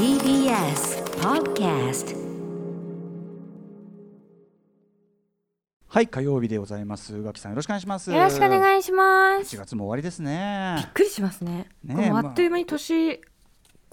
TBS Podcast はい火曜日でございます。宇垣さんよろしくお願いします。よろしくお願いします。1月も終わりですびっねくりしますね。ねあ。っという間に年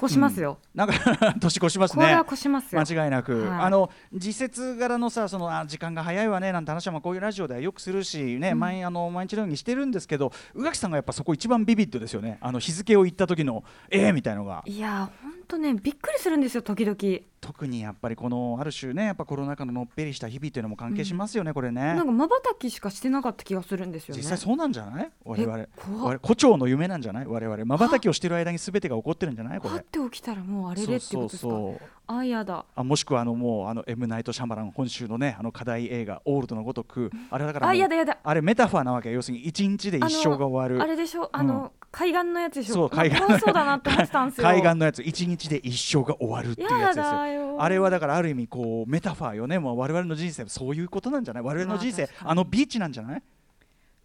越しますよ。なんか 年越しますね。これは越しますよ。間違いなく、はい。あの時節柄のさそのあ時間が早いわねなんて話はまあこういうラジオではよくするしね、毎あの毎日のようにしてるんですけど宇垣さんがやっぱそこ一番ビビッドですよね。あの日付を言った時のええみたいのが。いや本当ねびっくりするんですよ時々。特にやっぱりこのある種ねやっぱコロナ禍ののっぺりした日々っていうのも関係しますよね、これね。なんか瞬きしかしてなかった気がするんですよね。実際そうなんじゃない？我々。え？怖っ我々。胡蝶の夢なんじゃない？我々。瞬きをしてる間に全てが起こってるんじゃない？これ。はって起きたらもうあれれっていうことですか？そうそうそう。あやだ。あもしくはあのもうあの M. ナイトシャマラン本州のねあの課題映画オールドのごとくあれだからあやだやだ。あれメタファーなわけ要するに一日で一生が終わる。あれでしょ？あの、海岸のやつでしょ？そう。海岸 のやつ。一日で一生が終わるっていうややつですよ。あれはだからある意味こうメタファーよね。もう我々の人生そういうことなんじゃない？我々の人生あのビーチなんじゃない？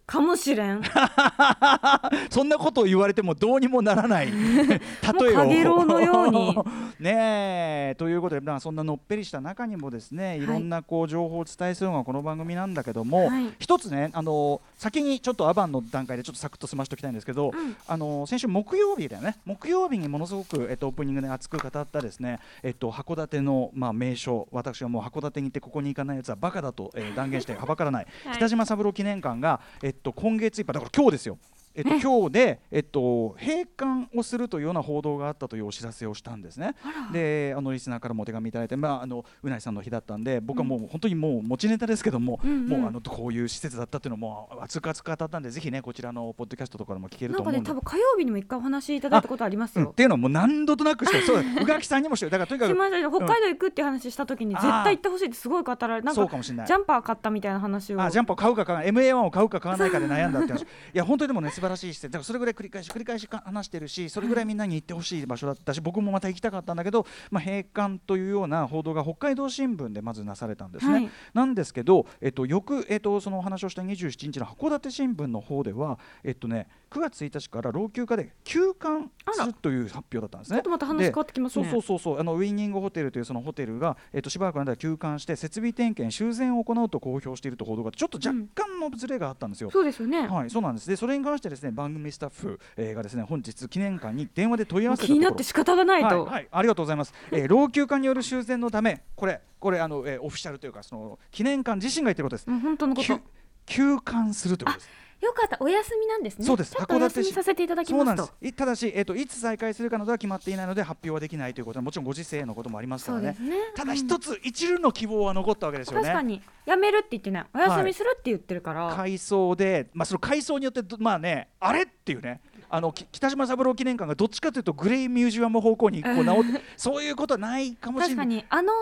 かもしれん。そんなことを言われてもどうにもならない。例えを。もうかげろうのように。ねえ。ということで、まあ、そんなのっぺりした中にもですねい。ろんなこう情報をお伝えするのがこの番組なんだけども、はい。一つねあの先にちょっとアバンの段階でちょっとサクッと済ましておきたいんですけど、うん。あの先週木曜日だよね。木曜日にものすごく、えっと、オープニングで熱く語ったですね、えっと、函館の、まあ、名所私はもう函館に行ってここに行かないやつはバカだと、えー断言してはばからない、はい。北島三郎記念館が、えっと、今月いっぱいだから今日ですよ。えっと、今日で、えっと、閉館をするというような報道があったというお知らせをしたんですね。であのリスナーからもお手紙いただいて、まあ、あのうないさんの日だったんで僕はもう本当にもう持ちネタですけども、うんうん。もうあのこういう施設だったっていうのも熱く熱く語ったんでぜひねこちらのポッドキャストとかでも聞けるなんかと思うんで。ね多分火曜日にも一回お話しいただいたことありますうん、っよ。ていうのはもう何度となくして宇垣さんにもしてるだからとにかく北海道行くっていう話した時に絶対行ってほしいってすごい語られなんかそうかもしれない。ジャンパー買ったみたいな話を。あジャンプを買うか買わない MA1 を買うか買わないかで悩んだって話。いや本当にでもね素晴らしい施設だからそれぐらい繰り返し繰り返しか話してるしそれぐらいみんなに行ってほしい場所だったし僕もまた行きたかったんだけど、まあ、閉館というような報道が北海道新聞でまずなされたんですね、はいなんですけど、えっと、翌、えっと、そのお話をした27日の函館新聞の方では、えっとね、9月1日から老朽化で休館するという発表だったんですね。ちょっとまた話で変わってきますねそうそうそうあのウィニングホテルというそのホテルが、えっと、しばらくの間休館して設備点検修繕を行うと公表していると報道がちょっと若干のズレがあったんですよ。そうですよね、はい、そうなんです。で、それに関してですね、番組スタッフ、えーがですね、本日記念館に電話で問い合わせたところ。気になって仕方がないと、はい、はい、ありがとうございます。えー老朽化による修繕のため、これ、これ、あの、えーオフィシャルというか、その記念館自身が言ってることです。本当のこと休休館するということです。よかったお休みなんですね。そうです。ちょっとお休みさせていただきますと。なんです。いただし、えっといつ再開するかなどは決まっていないので発表はできないということはもちろんご時世のこともありますからね。ね。ただ一つ、一縷の希望は残ったわけですよね。確かに。やめるって言ってない。お休みするって言ってるから、改装で、まあ、その改装によってどまあねあれっていうね。あのき北島三郎記念館がどっちかというとグレイミュージアム方向にこう直 そういうことはないかもしれ確かない。に。あの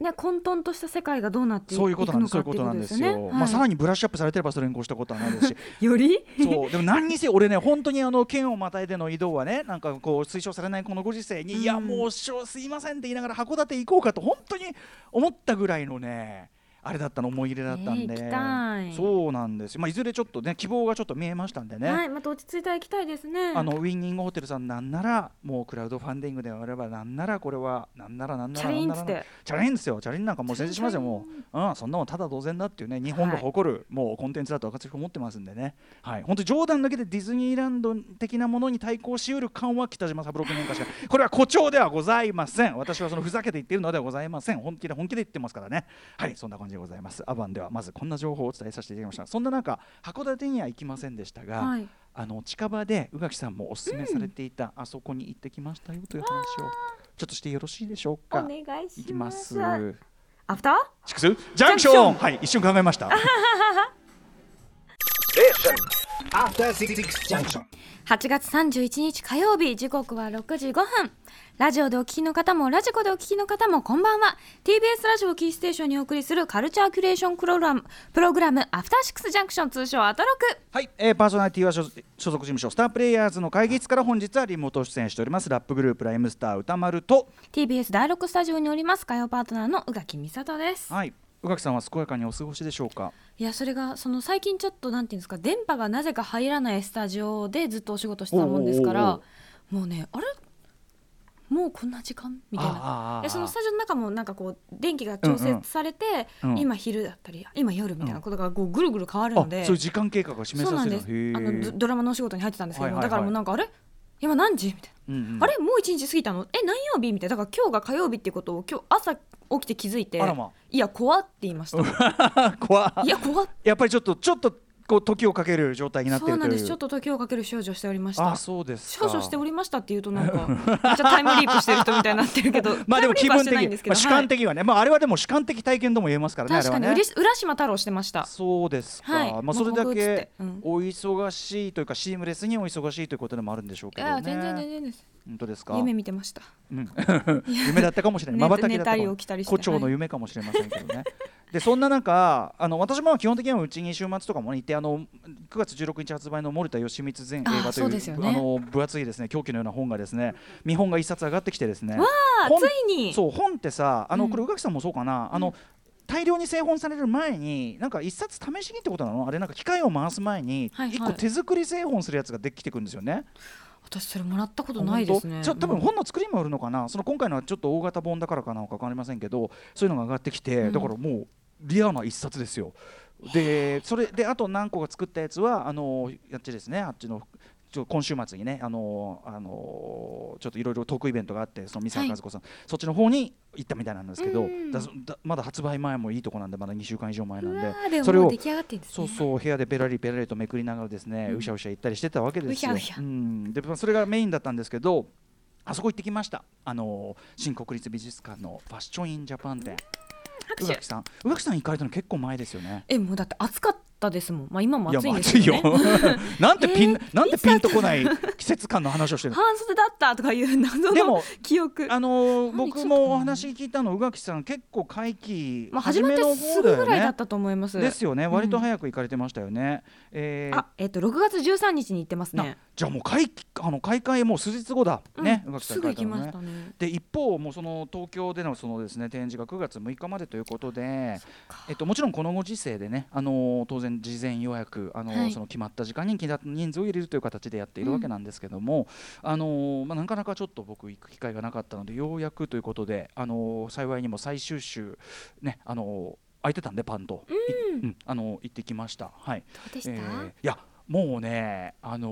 ね混沌とした世界がどうなっていくそういうことなんです。そういうことなんですよ。まあさらににブラッシュアップされてればそれに越したことはないですし、より？そう。でも何にせよ俺ね本当にあの県をまたいでの移動はねなんかこう推奨されないこのご時世に、うん。いやもうしょすいませんって言いながら函館行こうかと本当に思ったぐらいのねあれだったの思い入れだったんで、えーそうなんです。よ。まあいずれちょっとね希望がちょっと見えましたんでね。はいまた落ち着いたら行きたいですね。あのウィニングホテルさんなんならもうクラウドファンディングであればなんならこれはなんならなんなチャらなんならチャリンですよチャリンなんかもう先生しますよもう、うん、そんなもんただ同然だっていうね日本が誇る、もうコンテンツだと私は思ってますんでね。はい本当に冗談だけでディズニーランド的なものに対抗しうる感は北島三郎記念館しかこれは誇張ではございません。私はそのふざけて言っているのではございません。本気で本気で言ってますからね。はいそんな感じでございます。アバンではまずこんな情報をお伝えさせていただきました。そんな中函館には行きませんでしたが、はい。あの近場で宇垣さんもおすすめされていた、あそこに行ってきましたよという話をちょっとしてよろしいでしょうか？お願いしまます。す。アフター？シックス？ジャンクション！はい一瞬考えました。Junction. 8月31日火曜日時刻は6時5分。ラジオでお聞きの方もラジコでお聞きの方もこんばんは。TBS ラジオキーステーションにお送りするカルチャーキュレーションプログラムプログラムアフターシックスジャンクション通称アトロク。はい、えー、パーソナリティは所所属事務所スタープレイヤーズの会議室から本日はリモート出演しております。ラップグループライムスター歌丸と。TBS 第6スタジオにおります。火曜パートナーの宇垣美里です。はい宇垣さんは健やかにお過ごしでしょうか？いやそれがその最近ちょっとなんていうんですか電波がなぜか入らないスタジオでずっとお仕事してたもんですからもうねあれ？ももうこんな時間？みたいな。そのスタジオの中もなんかこう電気が調節されて、うんうん今昼だったり今夜みたいなことがこうぐるぐる変わるので、あそういう時間経過が示そうなんです。あのドドラマのお仕事に入ってたんですけども、はいはいはい。だからもうなんかあれ？今何時？みたいな、うんうん。あれもう一日過ぎたの？え何曜日？みたいな。だから今日が火曜日っていうことを今日朝起きて気づいてまいや怖って言いました。怖。っいや怖っ。やっぱりちょっとちょっとこう時をかける状態になってそうなんるというです。ちょっと時をかける少女をしておりました。あそうですか。少女しておりましたっていうとなんかめっちゃタイムリープしてる人みたいになってるけど まあでも気分的、まあ、主観的はね、まああれはでも主観的体験とも言えますからね。はい確かにね。浦浦島太郎してました。そうですか。はい。まあそれだけうん。お忙しいというかシームレスにお忙しいということでもあるんでしょういけどね。や全然全然です本当ですか？夢見てました。うん。夢だったかもしれない。寝瞬きだったかも。起きたりして。胡蝶の夢かもしれませんけどね。でそんな中あの私も基本的にはうちに週末とかもいてあの9月16日発売の森田義満全映画あというね。あの分厚いですね狂気のような本がですね見本が一冊上がってきてですね。あ本ついに。そう本ってさあの、うん。これ宇垣さんもそうかな、あの大量に製本される前になんか一冊試しにってことなの？あれなんか機械を回す前にはいはい。一個手作り製本するやつができてくるんですよね。私それもらったことないですね。じゃあ多分うん。本の作りもあるのかな、その今回のはちょっと大型本だからかなのか分かりませんけどそういうのが上がってきて、うん。だからもうリアな一冊ですよ。でそれであと何個か作ったやつはあのやっちですね。あっちのちょ今週末にねあのあのちょっといろいろトークイベントがあってその三沢和子さん、そっちの方に行ったみたいなんですけど、まだ発売前もいいとこなんでまだ2週間以上前なんでそれをそうそう部屋でペラリペラリとめくりながらですね、ううんしゃうしゃ行ったりしてたわけですよ。うひゃうひゃ。ん。でまあそれがメインだったんですけどあそこ行ってきました。あの新国立美術館のファッション・イン・ジャパン展拍手。宇垣さん。宇垣さん行かれたの結構前ですよね。えもうだって暑かったですもん。まあ今も暑いんですけどね。なんてピン、えーなんてピンとこない季節感の話をしてるの。半袖だったとかいう謎のでも記憶。あの何僕もお話聞いたの宇垣さん結構会期まあ始まってすぐぐらいだったと思います。ですよね。うん。割と早く行かれてましたよね。えーあえっと6月13日に行ってますね。じゃあもう開期あの開会もう数日後だ、ねうん。宇垣さんすぐ行きましたね。で一方もうその東京でのそのですね展示が9月6日までということで、えっともちろんこのご時世でねあの当然事前予約あの、はい。その決まった時間に人数を入れるという形でやっているわけなんですけども、あのまあなかなかちょっと僕行く機会がなかったのでようやくということであの幸いにも最終週ねあの空いてたんでパンと、いうん。あの行ってきました。はい。どうでした、えーいやもうね、あのー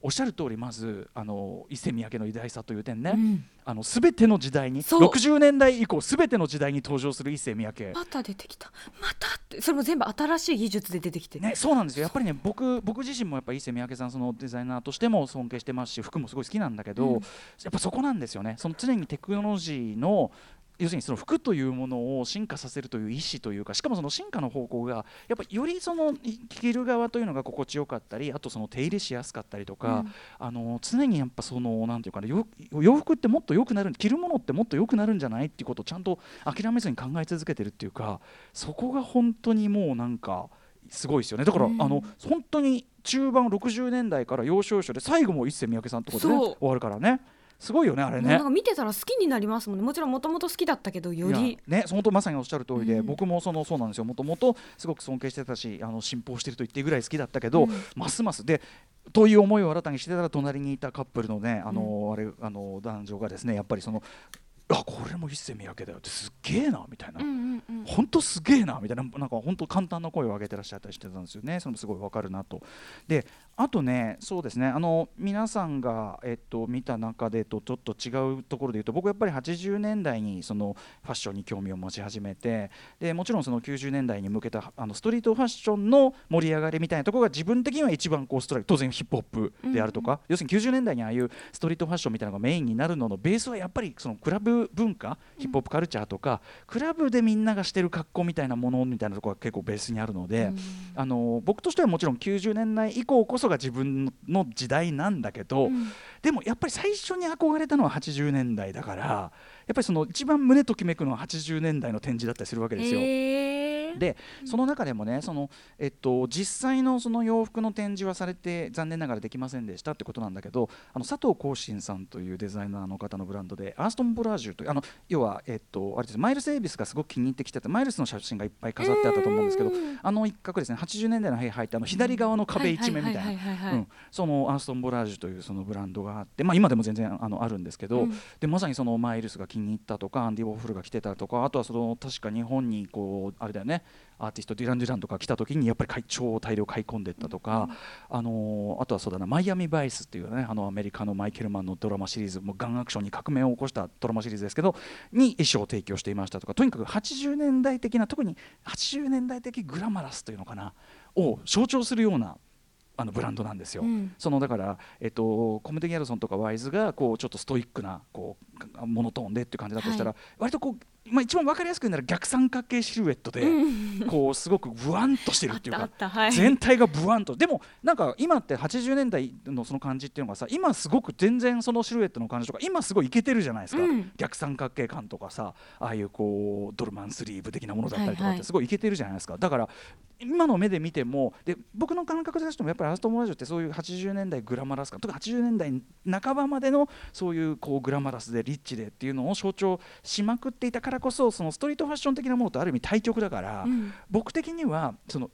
おっしゃる通りまず、あのー伊勢三宅の偉大さという点ね、うん。あの全ての時代にそう。60年代以降全ての時代に登場する伊勢三宅。また出てきた。またってそれも全部新しい技術で出てきてね、そうなんですよ。やっぱりね僕僕自身もやっぱ伊勢三宅さんそのデザイナーとしても尊敬してますし服もすごい好きなんだけど、うんやっぱそこなんですよねその常にテクノロジーの要するにその服というものを進化させるという意思というかしかもその進化の方向がやっぱよりそのい着る側というのが心地よかったりあとその手入れしやすかったりとか、うん。あの常にやっぱそのなんていうかなよ洋服ってもっと良くなる着るものってもっと良くなるんじゃないっていうことをちゃんと諦めずに考え続けてるっていうかそこが本当にもうなんかすごいですよね。だから、うん。あの本当に中盤60年代から要所要所で最後も一世三宅さんってことで、ね、終わるからねすごいよねあれね。なんか。見てたら好きになりますもんね。もちろんもともと好きだったけどより。ね、本当まさにおっしゃる通りで、うん。僕もそのそうなんですよ。もともとすごく尊敬してたしあの信奉してると言ってぐらい好きだったけど、うん。ますます。でという思いを新たにしてたら隣にいたカップルのねあの、あれあの男女がですねやっぱりそのあこれも一世三宅だよ。ってすっげえなみたいな、うんうんうん。本当すげえな。みたいな。なんか本当簡単な声を上げてらっしゃったりしてたんですよね。それもすごいわかるなと。であとねそうですね。あの皆さんが、えっと、見た中でとちょっと違うところで言うと僕やっぱり80年代にそのファッションに興味を持ち始めてでもちろんその90年代に向けたあのストリートファッションの盛り上がりみたいなところが自分的には一番こうストライク当然ヒップホップであるとか、要するに90年代にああいうストリートファッションみたいなのがメインになるののベースはやっぱりそのクラブ文化ヒップホップカルチャーとか、クラブでみんながしてる格好みたいなものみたいなところが結構ベースにあるので、うん。あの僕としてはもちろん90年代以降こそが自分の時代なんだけど、うんでもやっぱり最初に憧れたのは80年代だからやっぱりその一番胸ときめくのは80年代の展示だったりするわけですよ。へーね。でその中でもねその、えっと、実際のその洋服の展示はされて残念ながらできませんでしたってことなんだけどあの佐藤光信さんというデザイナーの方のブランドでアーストン・ボラージュというあの要は、えっと、あれですマイルス・エイビスがすごく気に入ってきててマイルスの写真がいっぱい飾ってあったと思うんですけどあの一角ですね80年代の部屋入ってあの左側の壁一面みたいな。そのアーストン・ボラージュというそのブランドがあって、まあ、今でも全然あのあるんですけど、うん。でまさにそのマイルスが気に入ったとかアンディ・ウォーフルが来てたとかあとはその確か日本にこうあれだよねアーティストデュラン・デュランとか来た時にやっぱり超大量買い込んでったとか、あのーあとはそうだなマイアミ・バイスっていうねあのアメリカのマイケルマンのドラマシリーズもうガンアクションに革命を起こしたドラマシリーズですけどに衣装を提供していましたとかとにかく80年代的な特に80年代的グラマラスというのかなを象徴するようなあのブランドなんですよ。うん。そのだから、えっと、コムデ・ギャルソンとかワイズがこうちょっとストイックなこうモノトーンでっていう感じだとしたら、は割とこう、まあ、一番分かりやすく言うなら逆三角形シルエットで、こうすごくブワンとしてるっていうかはい。全体がブワンと。でもなんか今って80年代のその感じっていうのがさ今すごく全然そのシルエットの感じとか今すごいイケてるじゃないですか、うん。逆三角形感とかさああいうこうドルマンスリーブ的なものだったりとかはいはい。ってすごいイケてるじゃないですか、だから今の目で見てもで僕の感覚でしてもやっぱりアーストモラージュってそういう80年代グラマラス感特に80年代半ばまでのそういうこうグラマラスでリッチでっていうのを象徴しまくっていたからこそそのストリートファッション的なものとある意味対極だから、うん。僕的にはその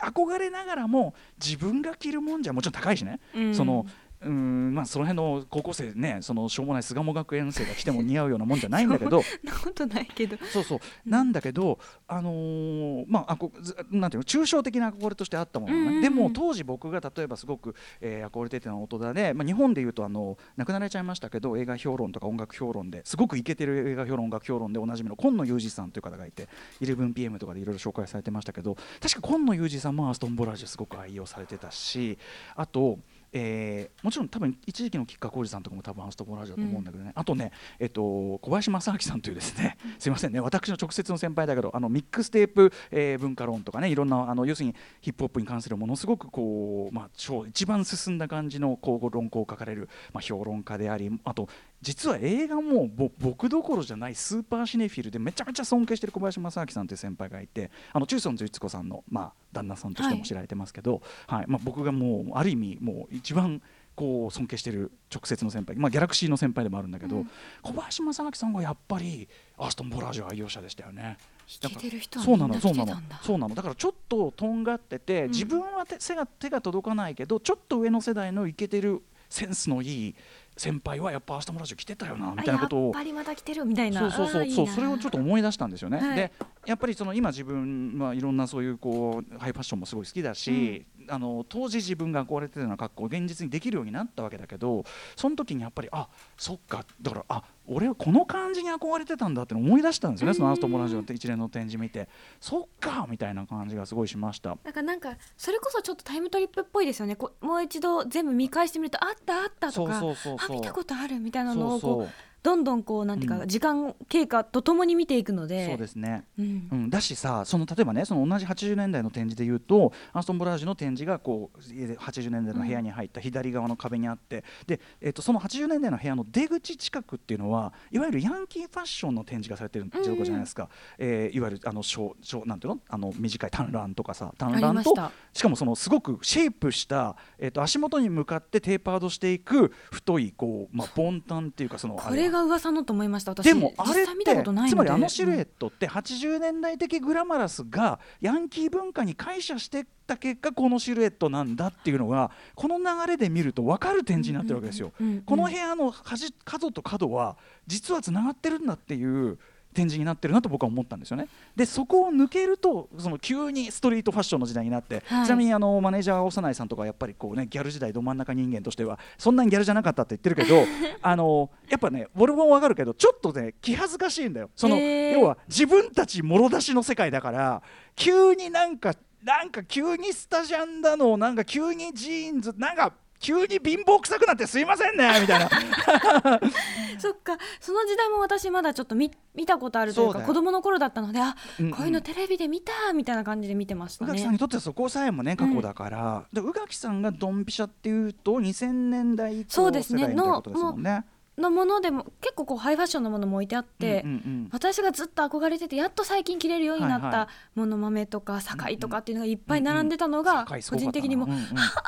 憧れながらも自分が着るもんじゃもちろん高いしね、うん。そのうんまあ、その辺の高校生ねそのしょうもない巣鴨学園生が来ても似合うようなもんじゃないんだけど なことないけど。そうそう。なんだけど、あのーまああこずなんていうの抽象的な憧れとしてあったものね、うんうんうん。でも当時僕が例えばすごく、えー憧れてたのは大人で、まあ、日本でいうとあの亡くなられちゃいましたけど映画評論とか音楽評論ですごくイケてる映画評論音楽評論でおなじみの今野裕二さんという方がいて 11PM とかでいろいろ紹介されてましたけど確か今野裕二さんもアーストン・ボラージュすごく愛用されてたしあとえーもちろん多分一時期の吉川晃司さんとかも多分アーストン・ボラージュだと思うんだけどね、あとね、えっと、小林正明さんというですね すいませんね私の直接の先輩だけどあのミックステープ、えー文化論とかねいろんなあの要するにヒップホップに関するものすごくこう、まあ、超一番進んだ感じのこう論考を書かれる、まあ、評論家でありあと実は映画もぼ僕どころじゃないスーパーシネフィルでめちゃめちゃ尊敬してる小林正明さんという先輩がいてあの中尊律子さんの、まあ、旦那さんとしても知られてますけど、はい。まあ、僕がもうある意味もう一番こう尊敬してる直接の先輩、まあ、ギャラクシーの先輩でもあるんだけど、うん。小林正明さんがやっぱりアーストン・ボラージュ愛用者でしたよね。そうみなのそうなのそうなの。だからちょっととんがってて、うん。自分は手背が手が届かないけどちょっと上の世代のイケてるセンスのいい先輩はやっぱアーストン・ボラージュ着てたよなみたいなことをあやっぱりまた来てるみたいな。そうそうそうそれをちょっと思い出したんですよね。はい。でやっぱりその今自分はいろんなそういうこうハイファッションもすごい好きだし、あの当時自分が憧れてたような格好を現実にできるようになったわけだけどその時にやっぱりあそっかだからあ俺はこの感じに憧れてたんだって思い出したんですよね、そのアーストモラジオって一連の展示見て。そっかみたいな感じがすごいしました。なんかなんかそれこそちょっとタイムトリップっぽいですよね。こうもう一度全部見返してみるとあったあったとかそうそうそうそう。あ見たことあるみたいなのをこうどんどんこうなんていうか、うん。時間経過とともに見ていくので。そうですね。うん。うん、だしさその例えばねその同じ80年代の展示でいうとアーストン・ボラージュの展示がこう80年代の部屋に入った左側の壁にあって、で、えっとその80年代の部屋の出口近くっていうのはいわゆるヤンキーファッションの展示がされてるところじゃないですか、えーいわゆるあの小小なんていうの？あの短い短乱とかさ短あり乱とましかもそのすごくシェイプした、えっと足元に向かってテーパードしていく太いこう、まあ、ボンタンっていうかそのあこれが噂のと思いました私。でもあれっ実際見たことないので。てつまりあのシルエット、トって80年代的グラマラスがヤンキー文化に解釈してった結果このシルエットなんだっていうのがこの流れで見ると分かる展示になってるわけですよ。この部屋の端角と角は実はつながってるんだっていう展示になってるなと僕は思ったんですよね。でそこを抜けるとその急にストリートファッションの時代になって、はいちなみにあのマネージャー長内さんとかはやっぱりこうねギャル時代ど真ん中人間としてはそんなにギャルじゃなかったって言ってるけど あのやっぱね俺も分かるけどちょっとね気恥ずかしいんだよ。その要は自分たちもろ出しの世界だから急になんかなんか急にスタジャンだのなんか急にジーンズなんか急に貧乏くさくなってすいませんね みたいな。そっかその時代も私まだちょっと見見たことあるというか子供の頃だったのであ、うんうん。こういうのテレビで見たみたいな感じで見てました宇垣さんにねとってはそこさえもね過去だから、で宇垣さんがドンピシャっていうと2000年代以降そうですね。世代みたいなことですもんね。のものでも結構こうハイファッションのものも置いてあって、うんうんうん。私がずっと憧れててやっと最近着れるようになったもの豆とか堺とかっていうのがいっぱい並んでたのが個人的にもうんうん。は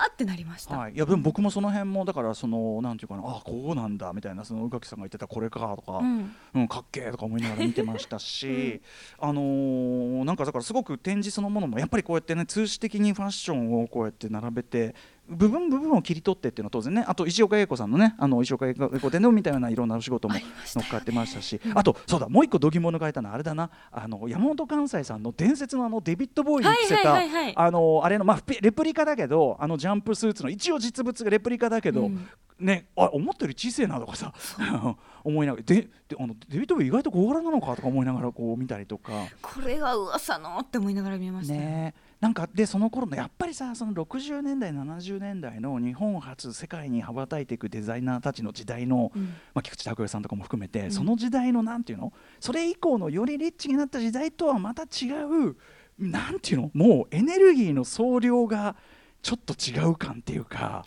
ーってなりました。はい、いやでも僕もその辺もだからそのなんていうかなあこうなんだみたいなその宇垣さんが言ってたこれかとか、うん。うん、かっけーとか思いながら見てましたし、あのーなんかだからすごく展示そのものもやっぱりこうやってね通史的にファッションをこうやって並べて部分部分を切り取ってっていうのは当然ね。あと石岡英子さんのねあの石岡英子展でみたいないろんなお仕事も乗っかってましたし。あとそうだもう一個度肝抜かれたのはあれだな。あの山本関西さんの伝説のあのデビッド・ボーイに着せたあのあれのまあペレプリカだけどあのジャンプスーツの一応実物がレプリカだけど、うん。ねあ思ったより小さいなとかさ 思いながらでであのデビッド・ボーイ意外と小柄なのかとか思いながらこう見たりとか。これが噂のって思いながら見ました。よ。ね。えなんかでその頃のやっぱりさその60年代70年代の日本初世界に羽ばたいていくデザイナーたちの時代の、うん。まあ、菊池拓哉さんとかも含めて、ん。その時代のなんていうのそれ以降のよりリッチになった時代とはまた違うなんていうのもうエネルギーの総量がちょっと違う感っていうか。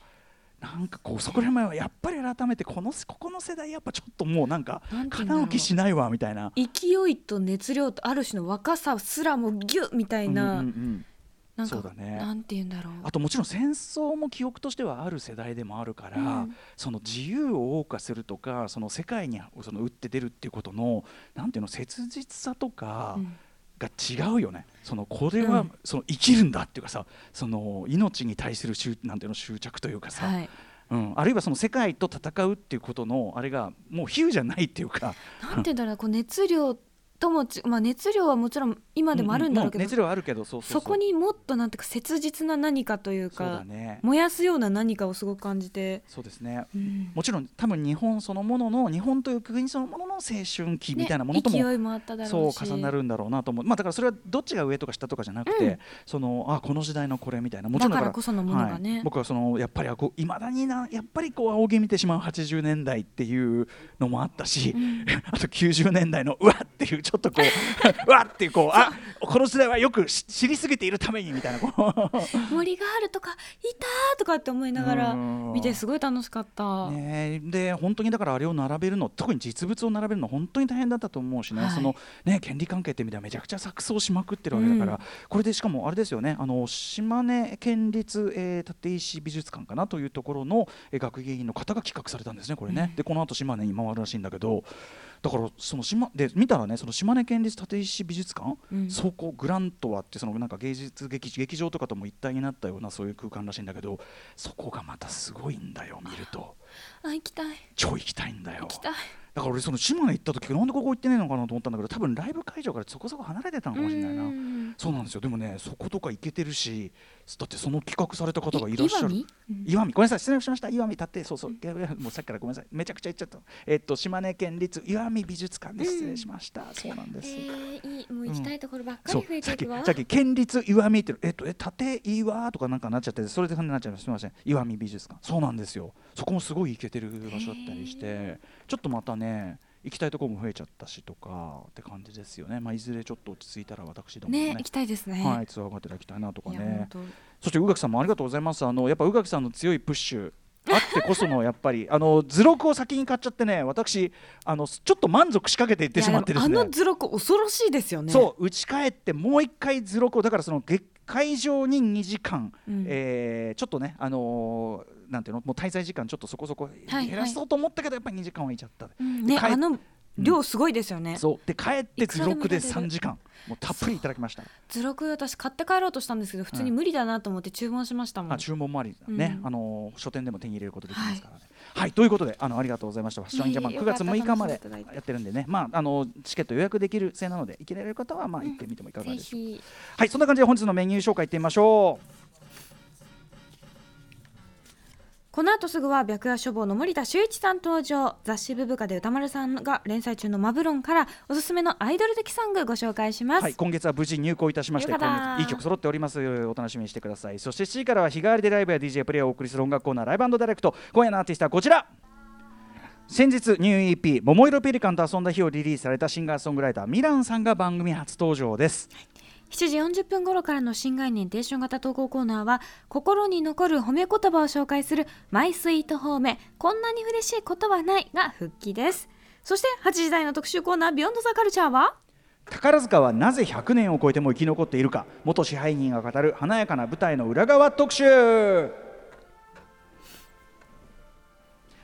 なんかこうそこら辺はやっぱり改めてこのここの世代やっぱちょっともうなんかなんていうんだろう。肩置きしないわみたいな。勢いと熱量とある種の若さすらもギュッみたいな、うんうんうんなんかそうだね。なんて言うんだろう。あともちろん戦争も記憶としてはある世代でもあるから、うん。その自由を謳歌するとかその世界にその打って出るっていうことのなんていうの切実さとかうん。が違うよね、そのこれは、うん。その生きるんだっていうかさその命に対する執なんていうの執着というかさ、はい、うん、あるいはその世界と戦うっていうことのあれがもう比喩じゃないっていうか。なんて言うんだろうこう熱量ともち、まあ、熱量はもちろん今でもあるんだろうけど、も熱量あるけどそこにもっとなんていうか切実な何かというそうだかね。燃やすような何かをすごく感じて、そうですね。うん。もちろん多分日本そのものの日本という国そのものの青春期みたいなものとも、ね勢いもあっただろそう重なるんだろうなと思う、まあ、だからそれはどっちが上とか下とかじゃなくて、うん。そのあこの時代のこれみたいな。もちろんだからこそのものがね。はい、僕はそのやっぱりいまだになやっぱりこう仰ぎ見てしまう80年代っていうのもあったし、うん。あと90年代のうわっていうちょっとこうう わってこうあこの時代はよくし知りすぎているためにみたいなこう。森があるとかいたーとかって思いながらうん。見てすごい楽しかった。ねえ。で本当にだからあれを並べるの特に実物を並べるの本当に大変だったと思うしね、はい。そのね権利関係って意味ではめちゃくちゃ錯綜しまくってるわけだから、うん。これでしかもあれですよね。あの島根県立、えー立石美術館かなというところの、えー学芸員の方が企画されたんですねこれね、うん。でこの後島根に回るらしいんだけどだからその島で見たらねその島根県立立石美術館、うん。そこグラントワってそのなんか芸術劇劇場とかとも一体になったようなそういう空間らしいんだけどそこがまたすごいんだよ見ると。あ行きたい。超行きたいんだよ。行きたい。だから俺その島根行った時なんでここ行ってねえのかなと思ったんだけど多分ライブ会場からそこそこ離れてたのかもしれないな。うん。そうなんですよ。でもねそことか行けてるしだってその企画された方がいらっしゃる。い岩見。ごめんなさい失礼しました。岩見立って。そうそう。いやいやもうさっきからごめんなさい。めちゃくちゃ言っちゃった。えっと島根県立岩見美術館で失礼しました、そうなんです、えー、いいもう行きたいところばっかり増えそうさっきていくわ。さっき県立岩見ってえっとえ立岩とかなんかなっちゃってそれで感じになっちゃいますすみません岩見美術館。そうなんですよ。そこもすごい行けてる場所だったりしてちょっとまたね行きたいところも増えちゃったしとかって感じですよね。まあいずれちょっと落ち着いたら私どももねね行きたいですね。はいツアーがていただきたいなとかね。本そして宇垣さんもありがとうございます。あのやっぱ宇垣さんの強いプッシュあってこその やっぱりあの図録を先に買っちゃってね私あのちょっと満足しかけていってしまってですね。あの図録恐ろしいですよね。そう打ち返ってもう一回図録をだからその月会場に2時間、うん。えーちょっとねあのーなんていうの？もう滞在時間ちょっとそこそこはい減らそうと思ったけど、やっぱり2時間はいちゃった、ねあの量すごいですよね。そう。で帰って図録で見られる。3時間。もうたっぷりいただきました。図録私買って帰ろうとしたんですけど普通に無理だなと思って注文しましたもん。あ注文もありね、うん。あのー書店でも手に入れることできますからね。はい、ということであのありがとうございました。ファッションインジャパン9いえいえよかった月6日までやってるんでね。まああのチケット予約できる制なので行けられる方はまあ行ってみてもいかがぜでしょうか。ひ。はい。そんな感じで本日のメニュー紹介いってみましょう。この後すぐは白夜書房の森田修一さん登場。雑誌ブブカで歌丸さんが連載中のマブロンからおすすめのアイドル的ソングご紹介します、はい、今月は無事入稿いたしましていい曲揃っておりますお楽しみにしてくださいそして7時からは日替わりでライブや DJ プレイをお送りする音楽コーナーライブダイレクト。今夜のアーティストはこちら。先日ニュー EP「桃色ペリカンと遊んだ日」をリリースされたシンガーソングライターミランさんが番組初登場です7時40分頃からの新概念テーション型投稿コーナーは心に残る褒め言葉を紹介するマイスイート褒めこんなに嬉しいことはないが復帰です。そして8時台の特集コーナービヨンドザカルチャーは？宝塚はなぜ100年を超えても生き残っているか元支配人が語る華やかな舞台の裏側特集。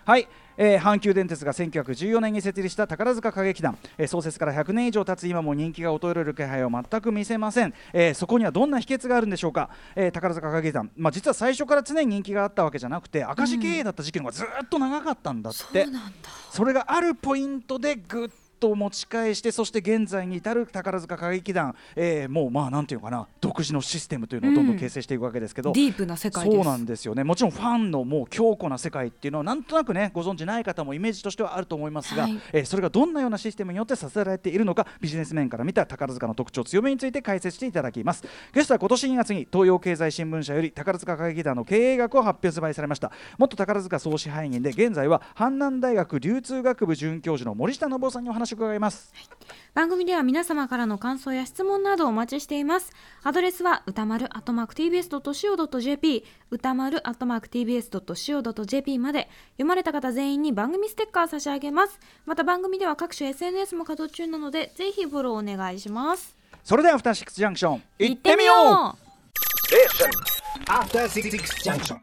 はい、えー阪急電鉄が1914年に設立した宝塚歌劇団、えー創設から100年以上経つ今も人気が衰える気配を全く見せません、えーそこにはどんな秘訣があるんでしょうか、えー宝塚歌劇団、まあ、実は最初から常に人気があったわけじゃなくて赤字経営だった時期の方がずっと長かったんだって、そうなんだ。それがあるポイントでぐっと持ち返してそして現在に至る宝塚歌劇団、えーもうまあなんていうのかな独自のシステムというのをどんどん形成していくわけですけど、ディープな世界そうなんですよね。もちろんファンのもう強固な世界っていうのはなんとなくねご存知ない方もイメージとしてはあると思いますが、はい。えーそれがどんなようなシステムによってさせられているのかビジネス面から見た宝塚の特徴強めについて解説していただきます。ゲストは今年2月に東洋経済新聞社より宝塚歌劇団の経営学を発表発売されました。元宝塚総支配人で現在は阪南大学流通学部准教授の森下信夫さんにお話を伺います。番組では皆様からの感想や質問などをお待ちしています。アドレスは歌丸 @tbs.co.jp 歌丸 @tbs.co.jp まで。読まれた方全員に番組ステッカー差し上げます。また番組では各種 SNS も稼働中なのでぜひフォローお願いします。それではアフターシックスジャンクション行行ってみよう。After Six Junction.